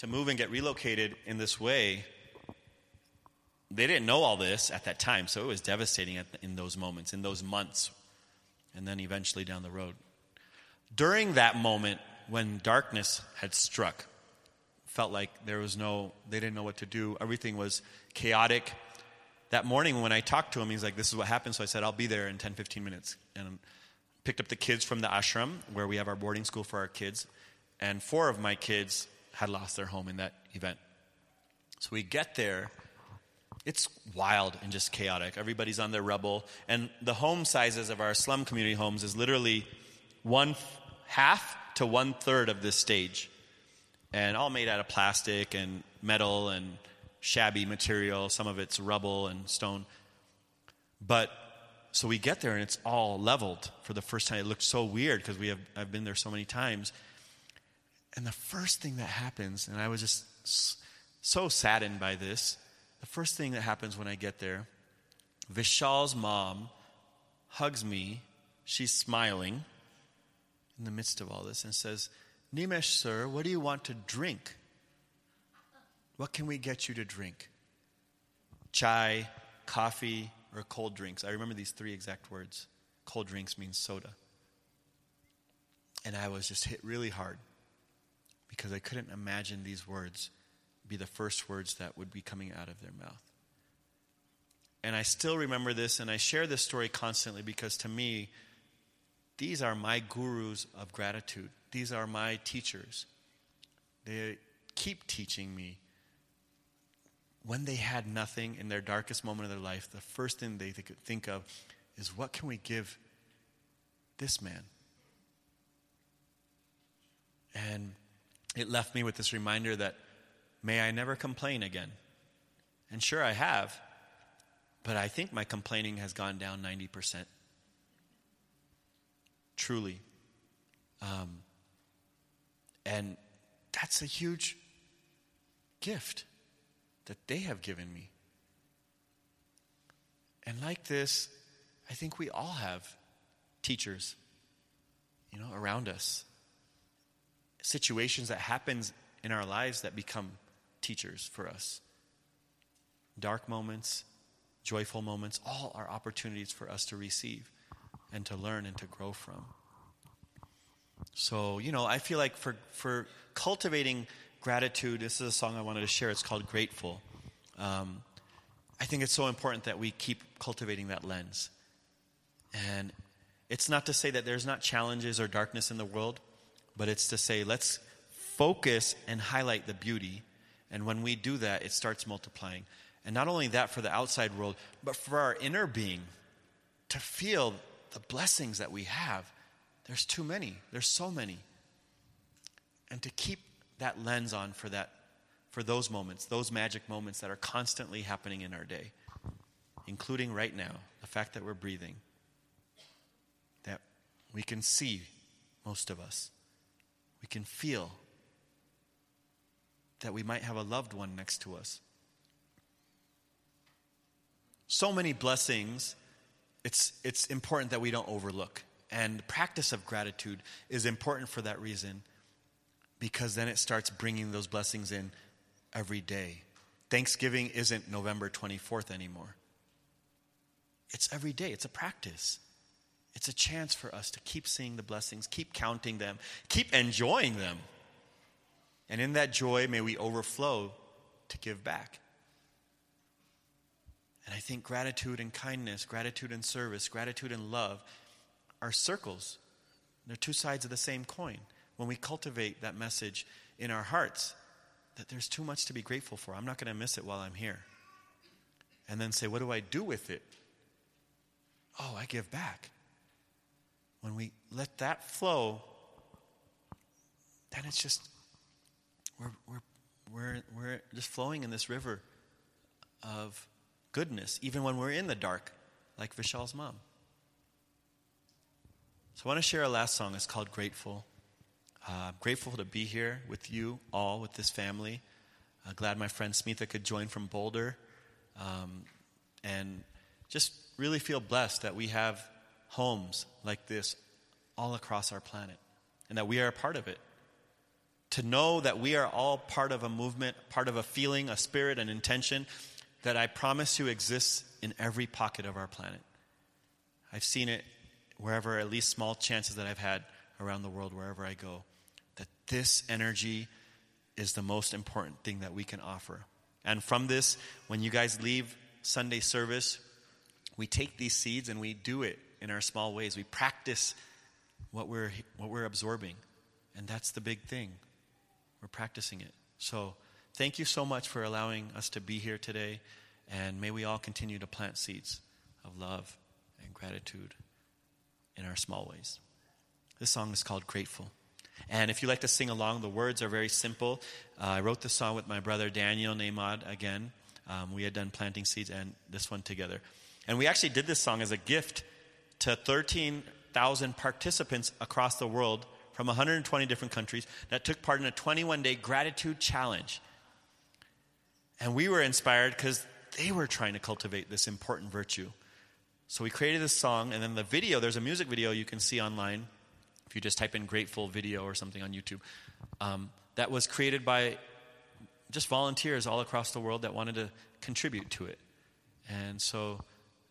to move and get relocated in this way they didn't know all this at that time, so it was devastating the, in those moments, in those months, and then eventually down the road. During that moment, when darkness had struck, felt like there was no, they didn't know what to do. Everything was chaotic. That morning when I talked to him, he's like, This is what happened. So I said, I'll be there in 10, 15 minutes. And picked up the kids from the ashram, where we have our boarding school for our kids. And four of my kids had lost their home in that event. So we get there it's wild and just chaotic. Everybody's on their rubble. And the home sizes of our slum community homes is literally one half to one third of this stage. And all made out of plastic and metal and shabby material. Some of it's rubble and stone. But so we get there and it's all leveled for the first time. It looks so weird because we have I've been there so many times. And the first thing that happens, and I was just so saddened by this, the first thing that happens when I get there, Vishal's mom hugs me. She's smiling in the midst of all this and says, Nimesh, sir, what do you want to drink? What can we get you to drink? Chai, coffee, or cold drinks? I remember these three exact words. Cold drinks means soda. And I was just hit really hard because I couldn't imagine these words be the first words that would be coming out of their mouth. And I still remember this, and I share this story constantly because to me, these are my gurus of gratitude. These are my teachers. They keep teaching me. When they had nothing in their darkest moment of their life, the first thing they could think of is what can we give this man? And it left me with this reminder that May I never complain again. And sure, I have, but I think my complaining has gone down 90%. Truly. Um, and that's a huge gift that they have given me. And like this, I think we all have teachers, you know, around us. Situations that happens in our lives that become teachers for us. Dark moments, joyful moments, all are opportunities for us to receive and to learn and to grow from. So, you know, I feel like for, for cultivating gratitude, this is a song I wanted to share. It's called Grateful. Um, I think it's so important that we keep cultivating that lens. And it's not to say that there's not challenges or darkness in the world, but it's to say let's focus and highlight the beauty and when we do that, it starts multiplying. And not only that for the outside world, but for our inner being to feel the blessings that we have. There's too many, there's so many. And to keep that lens on for that for those moments, those magic moments that are constantly happening in our day, including right now, the fact that we're breathing, that we can see most of us, we can feel that we might have a loved one next to us. So many blessings, it's, it's important that we don't overlook. And the practice of gratitude is important for that reason. because then it starts bringing those blessings in every day. Thanksgiving isn't November 24th anymore. It's every day, it's a practice. It's a chance for us to keep seeing the blessings, keep counting them, keep enjoying them. And in that joy, may we overflow to give back. And I think gratitude and kindness, gratitude and service, gratitude and love are circles. They're two sides of the same coin. When we cultivate that message in our hearts, that there's too much to be grateful for. I'm not going to miss it while I'm here. And then say, what do I do with it? Oh, I give back. When we let that flow, then it's just, we're, we're, we're, we're just flowing in this river of goodness, even when we're in the dark, like Vishal's mom. So I want to share a last song. It's called Grateful. Uh, grateful to be here with you all, with this family. Uh, glad my friend Smitha could join from Boulder. Um, and just really feel blessed that we have homes like this all across our planet and that we are a part of it. To know that we are all part of a movement, part of a feeling, a spirit, an intention that I promise you exists in every pocket of our planet. I've seen it wherever, at least small chances that I've had around the world, wherever I go, that this energy is the most important thing that we can offer. And from this, when you guys leave Sunday service, we take these seeds and we do it in our small ways. We practice what we're, what we're absorbing. And that's the big thing. We're practicing it. So, Thank you so much for allowing us to be here today, and may we all continue to plant seeds of love and gratitude in our small ways. This song is called Grateful. And if you like to sing along, the words are very simple. Uh, I wrote this song with my brother Daniel Nahmod again. Um, we had done planting seeds and this one together. And we actually did this song as a gift to 13,000 participants across the world from 120 different countries that took part in a 21 day gratitude challenge. And we were inspired because they were trying to cultivate this important virtue. So we created this song, and then the video, there's a music video you can see online if you just type in grateful video or something on YouTube. Um, that was created by just volunteers all across the world that wanted to contribute to it. And so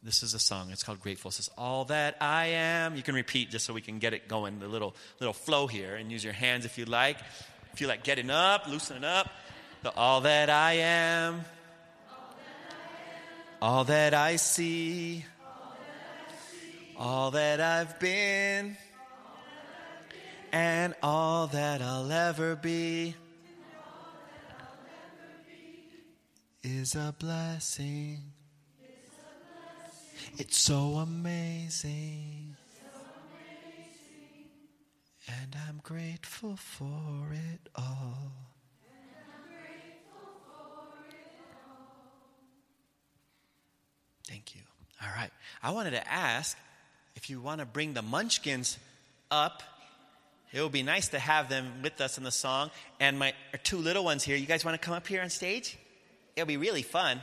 this is a song. It's called Grateful. It says, All that I am. You can repeat just so we can get it going, the little, little flow here, and use your hands if you like. If you like getting up, loosening up the all that I am, all that I see, all that I've been, and all that I'll ever be is a blessing. It's so amazing. And I'm grateful for it all. Thank you. All right. I wanted to ask if you want to bring the munchkins up. It would be nice to have them with us in the song. And my two little ones here, you guys want to come up here on stage? It'll be really fun.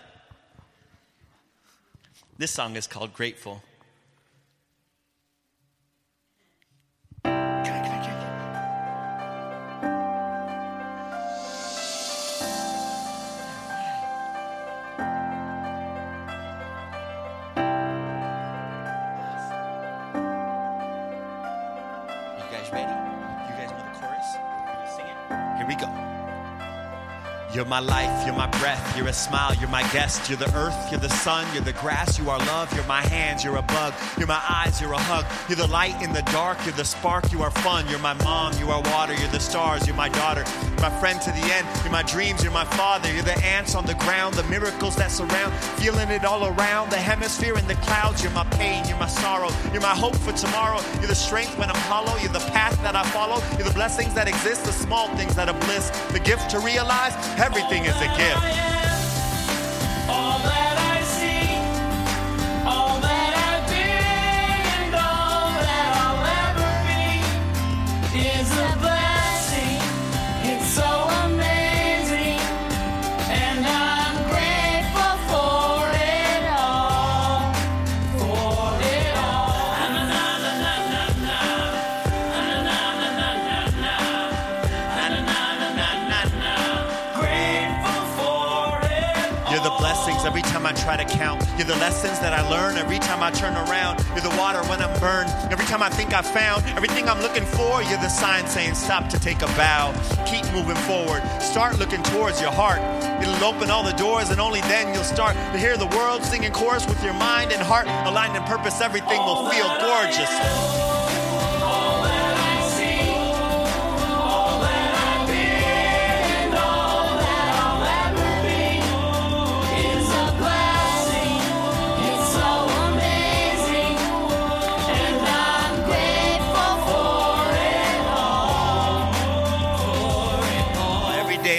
This song is called Grateful. You're my life, you're my breath, you're a smile, you're my guest, you're the earth, you're the sun, you're the grass, you are love, you're my hands, you're a bug, you're my eyes, you're a hug, you're the light in the dark, you're the spark, you are fun, you're my mom, you are water, you're the stars, you're my daughter, my friend to the end, you're my dreams, you're my father, you're the ants on the ground, the miracles that surround, feeling it all around, the hemisphere and the clouds, you're my pain, you're my sorrow, you're my hope for tomorrow, you're the strength when I'm hollow, you're the path that I follow, you're the blessings that exist, the small things that are bliss, the gift to realize Everything is a gift. You're the lessons that I learn every time I turn around. You're the water when I'm burned. Every time I think I found everything I'm looking for, you're the sign saying stop to take a bow. Keep moving forward. Start looking towards your heart. It'll open all the doors, and only then you'll start to hear the world singing chorus with your mind and heart aligned in purpose. Everything will feel gorgeous.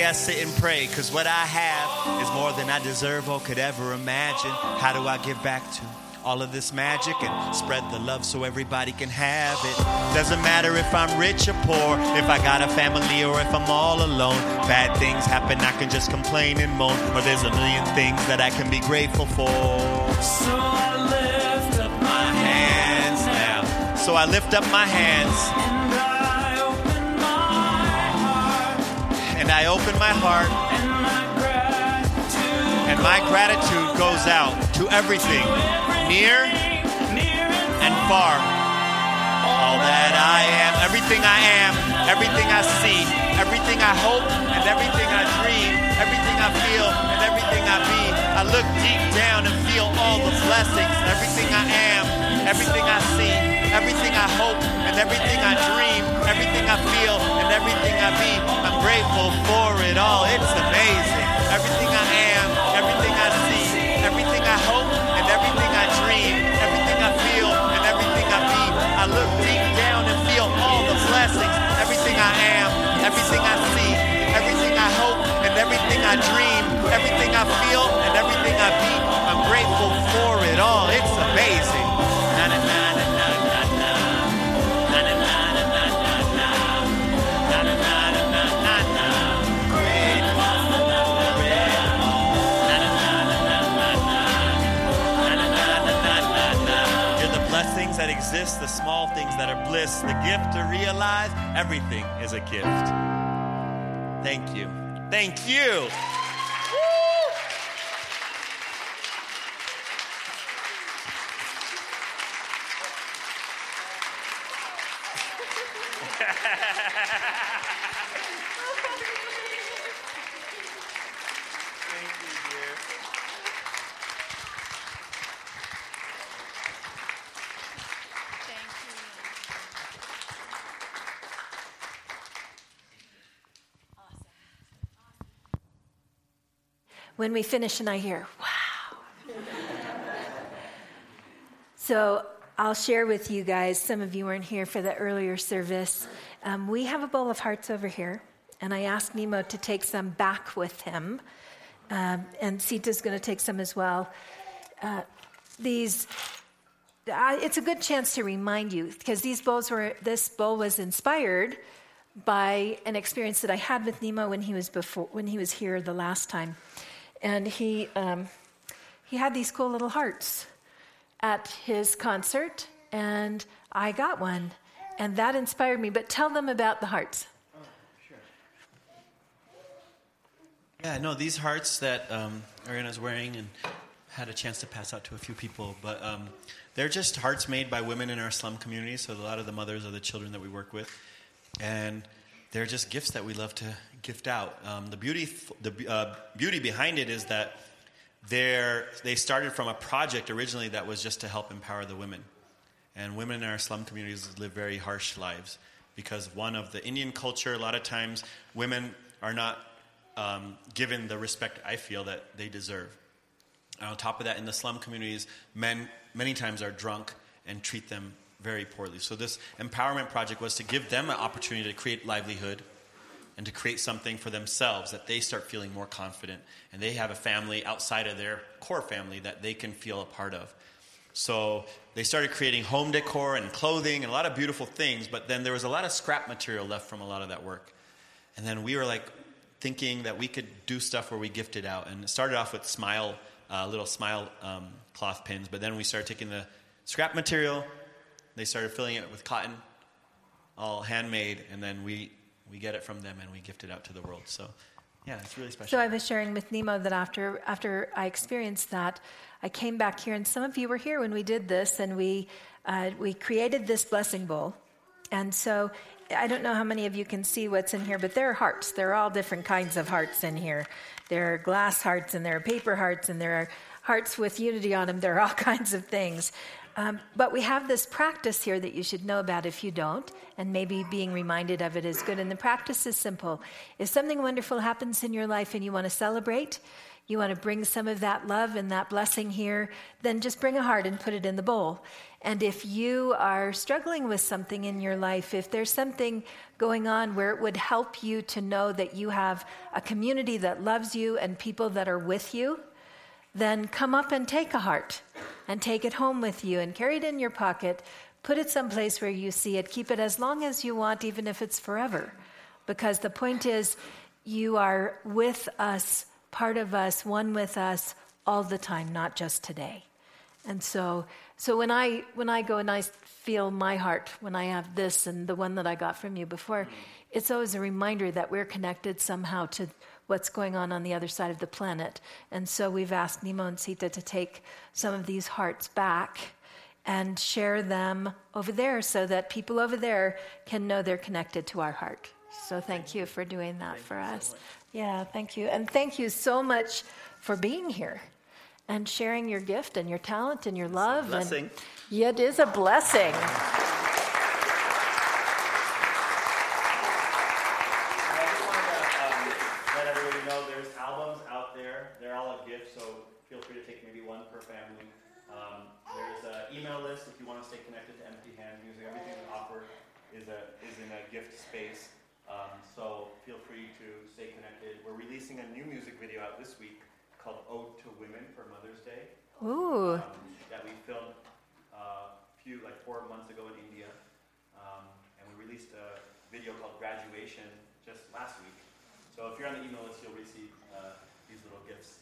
I sit and pray, cause what I have is more than I deserve or could ever imagine. How do I give back to all of this magic and spread the love so everybody can have it? Doesn't matter if I'm rich or poor, if I got a family or if I'm all alone. Bad things happen, I can just complain and moan, or there's a million things that I can be grateful for. So I lift up my hands now. So I lift up my hands. I open my heart, and my gratitude goes out to everything, near and far. All that I am, everything I am, everything I see, everything I hope, and everything I dream, everything I feel, and everything I be. I look deep down and feel all the blessings, everything I am, everything I see, everything I hope, and everything I dream, everything I feel, and everything I be I'm grateful for it all. It's amazing. Everything I am, everything I see, everything I hope, and everything I dream, everything I feel, and everything I be. I look deep down and feel all the blessings. Everything I am, everything I see, everything I hope, and everything I dream, everything I feel, and everything I be. I'm grateful for it all. That exist, the small things that are bliss, the gift to realize everything is a gift. Thank you. Thank you. When we finish and I hear, wow. so I'll share with you guys, some of you weren't here for the earlier service. Um, we have a bowl of hearts over here, and I asked Nimo to take some back with him. Um, and Sita's going to take some as well. Uh, these, uh, it's a good chance to remind you because these bowls were. This bowl was inspired by an experience that I had with Nimo when he was before when he was here the last time and he, um, he had these cool little hearts at his concert, and I got one, and that inspired me. But tell them about the hearts. Oh, sure. Yeah, no, these hearts that um, Ahriana's wearing and had a chance to pass out to a few people, but um, they're just hearts made by women in our slum community. So a lot of the mothers of the children that we work with, and they're just gifts that we love to gift out. Um, the beauty, the uh, beauty behind it is that they started from a project originally that was just to help empower the women. And women in our slum communities live very harsh lives because one of the Indian culture, a lot of times women are not um, given the respect I feel that they deserve. And on top of that, in the slum communities, men many times are drunk and treat them very poorly. So this empowerment project was to give them an opportunity to create livelihood and to create something for themselves that they start feeling more confident and they have a family outside of their core family that they can feel a part of. So they started creating home decor and clothing and a lot of beautiful things, but then there was a lot of scrap material left from a lot of that work. And then we were like thinking that we could do stuff where we gifted out. And it started off with smile, uh, little smile um, cloth pins, but then we started taking the scrap material, they started filling it with cotton, all handmade, and then we we get it from them and we gift it out to the world. So Yeah, it's really special. So I was sharing with Nimo that after after I experienced that, I came back here, and some of you were here when we did this, and we uh, we created this blessing bowl, and so. I don't know how many of you can see what's in here, but there are hearts. There are all different kinds of hearts in here. There are glass hearts, and there are paper hearts, and there are hearts with unity on them. There are all kinds of things. Um, but we have this practice here that you should know about if you don't, and maybe being reminded of it is good. And the practice is simple. If something wonderful happens in your life and you want to celebrate, you want to bring some of that love and that blessing here, then just bring a heart and put it in the bowl. And if you are struggling with something in your life, if there's something going on where it would help you to know that you have a community that loves you and people that are with you, then come up and take a heart and take it home with you and carry it in your pocket. Put it someplace where you see it. Keep it as long as you want, even if it's forever. Because the point is, you are with us, part of us, one with us all the time, not just today. And so, so when I when I go and I feel my heart when I have this and the one that I got from you before, it's always a reminder that we're connected somehow to what's going on on the other side of the planet. And so we've asked Nimo and Sita to take some of these hearts back and share them over there so that people over there can know they're connected to our heart. So thank you for doing that for us. yeah, thank you. And thank you so much for being here and sharing your gift and your talent and your love. blessing. And, yeah, it is a blessing. I just wanted to um, let everybody know there's albums out there. They're all a gift, so feel free to take maybe one per family. Um, there's an email list if you want to stay connected to Empty Hand Music. Everything we offer is a is in a gift space. Um, so feel free to stay connected. We're releasing a new music video out this week called "Ode to Women" for Mother's Day Ooh, um, that we filmed uh, a few like four months ago in India, um, and we released a video called "Graduation" just last week. So if you're on the email list, you'll receive uh, gifts.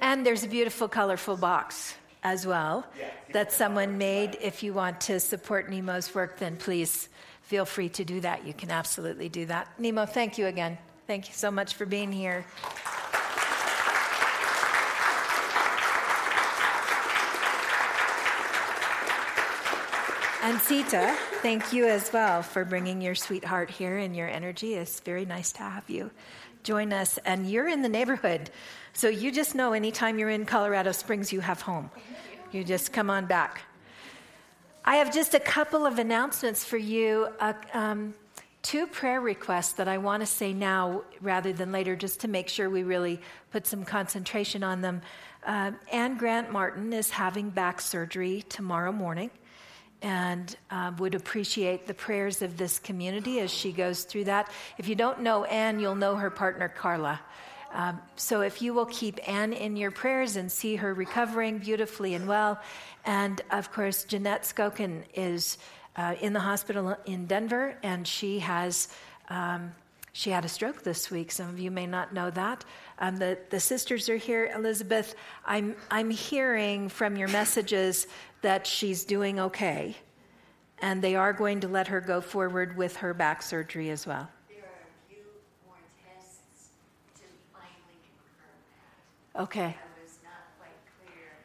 And there's a beautiful, colorful box as well Yeah. that someone made. If you want to support Nimo's work, then please feel free to do that. You can absolutely do that. Nimo, thank you again. Thank you so much for being here. And Sita, thank you as well for bringing your sweetheart here and your energy. It's very nice to have you join us. And you're in the neighborhood, so you just know anytime you're in Colorado Springs, you have home. You just come on back. I have just a couple of announcements for you. Uh, um, two prayer requests that I want to say now rather than later, just to make sure we really put some concentration on them. Uh, Anne Grant Martin is having back surgery tomorrow morning and uh, would appreciate the prayers of this community as she goes through that. If you don't know Anne, you'll know her partner, Carla. Um, so if you will keep Anne in your prayers and see her recovering beautifully and well. And of course, Jeanette Skokin is uh, in the hospital in Denver, and she has. Um, she had a stroke this week. Some of you may not know that. Um, the, the sisters are here. Elizabeth, I'm, I'm hearing from your messages that she's doing okay, and they are going to let her go forward with her back surgery as well. There are a few more tests to finally confirm that. Okay. I was not quite clear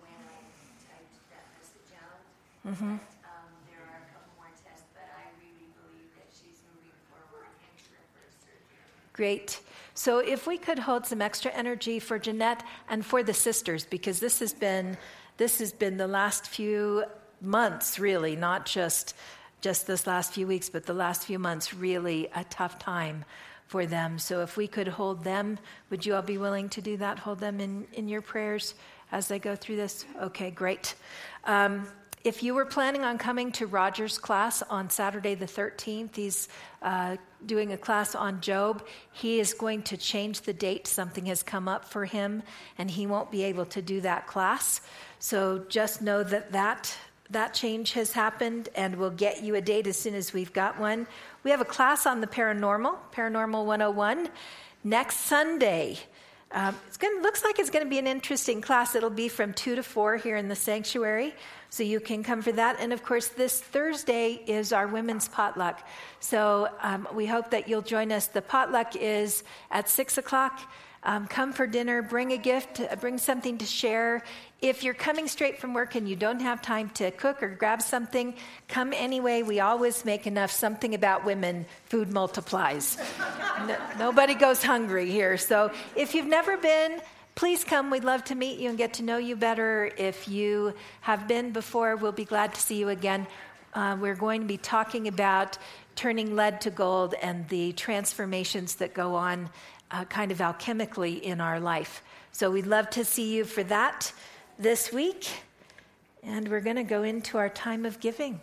when I typed that message out. Mm-hmm. But, um, there are a couple more tests, but I really believe that she's moving forward into her first surgery. Great. So, if we could hold some extra energy for Jeanette and for the sisters, because this has been this has been the last few months, really, not just just this last few weeks, but the last few months, really a tough time for them. So, if we could hold them, would you all be willing to do that? Hold them in, in your prayers as they go through this? Okay, great. Um, if you were planning on coming to Roger's class on Saturday the 13th, he's uh, doing a class on Job. He is going to change the date. Something has come up for him, and he won't be able to do that class. So just know that that, that change has happened, and we'll get you a date as soon as we've got one. We have a class on the paranormal, Paranormal 101, next Sunday. Um, going looks like it's going to be an interesting class. It'll be from 2 to 4 here in the sanctuary. So you can come for that. And of course, this Thursday is our women's potluck. So um, we hope that you'll join us. The potluck is at 6 o'clock. Um, come for dinner, bring a gift, uh, bring something to share. If you're coming straight from work and you don't have time to cook or grab something, come anyway. We always make enough. Something about women, food multiplies. no, nobody goes hungry here. So if you've never been, please come. We'd love to meet you and get to know you better. If you have been before, we'll be glad to see you again. Uh, we're going to be talking about turning lead to gold and the transformations that go on uh, kind of alchemically in our life. So we'd love to see you for that this week. And we're going to go into our time of giving.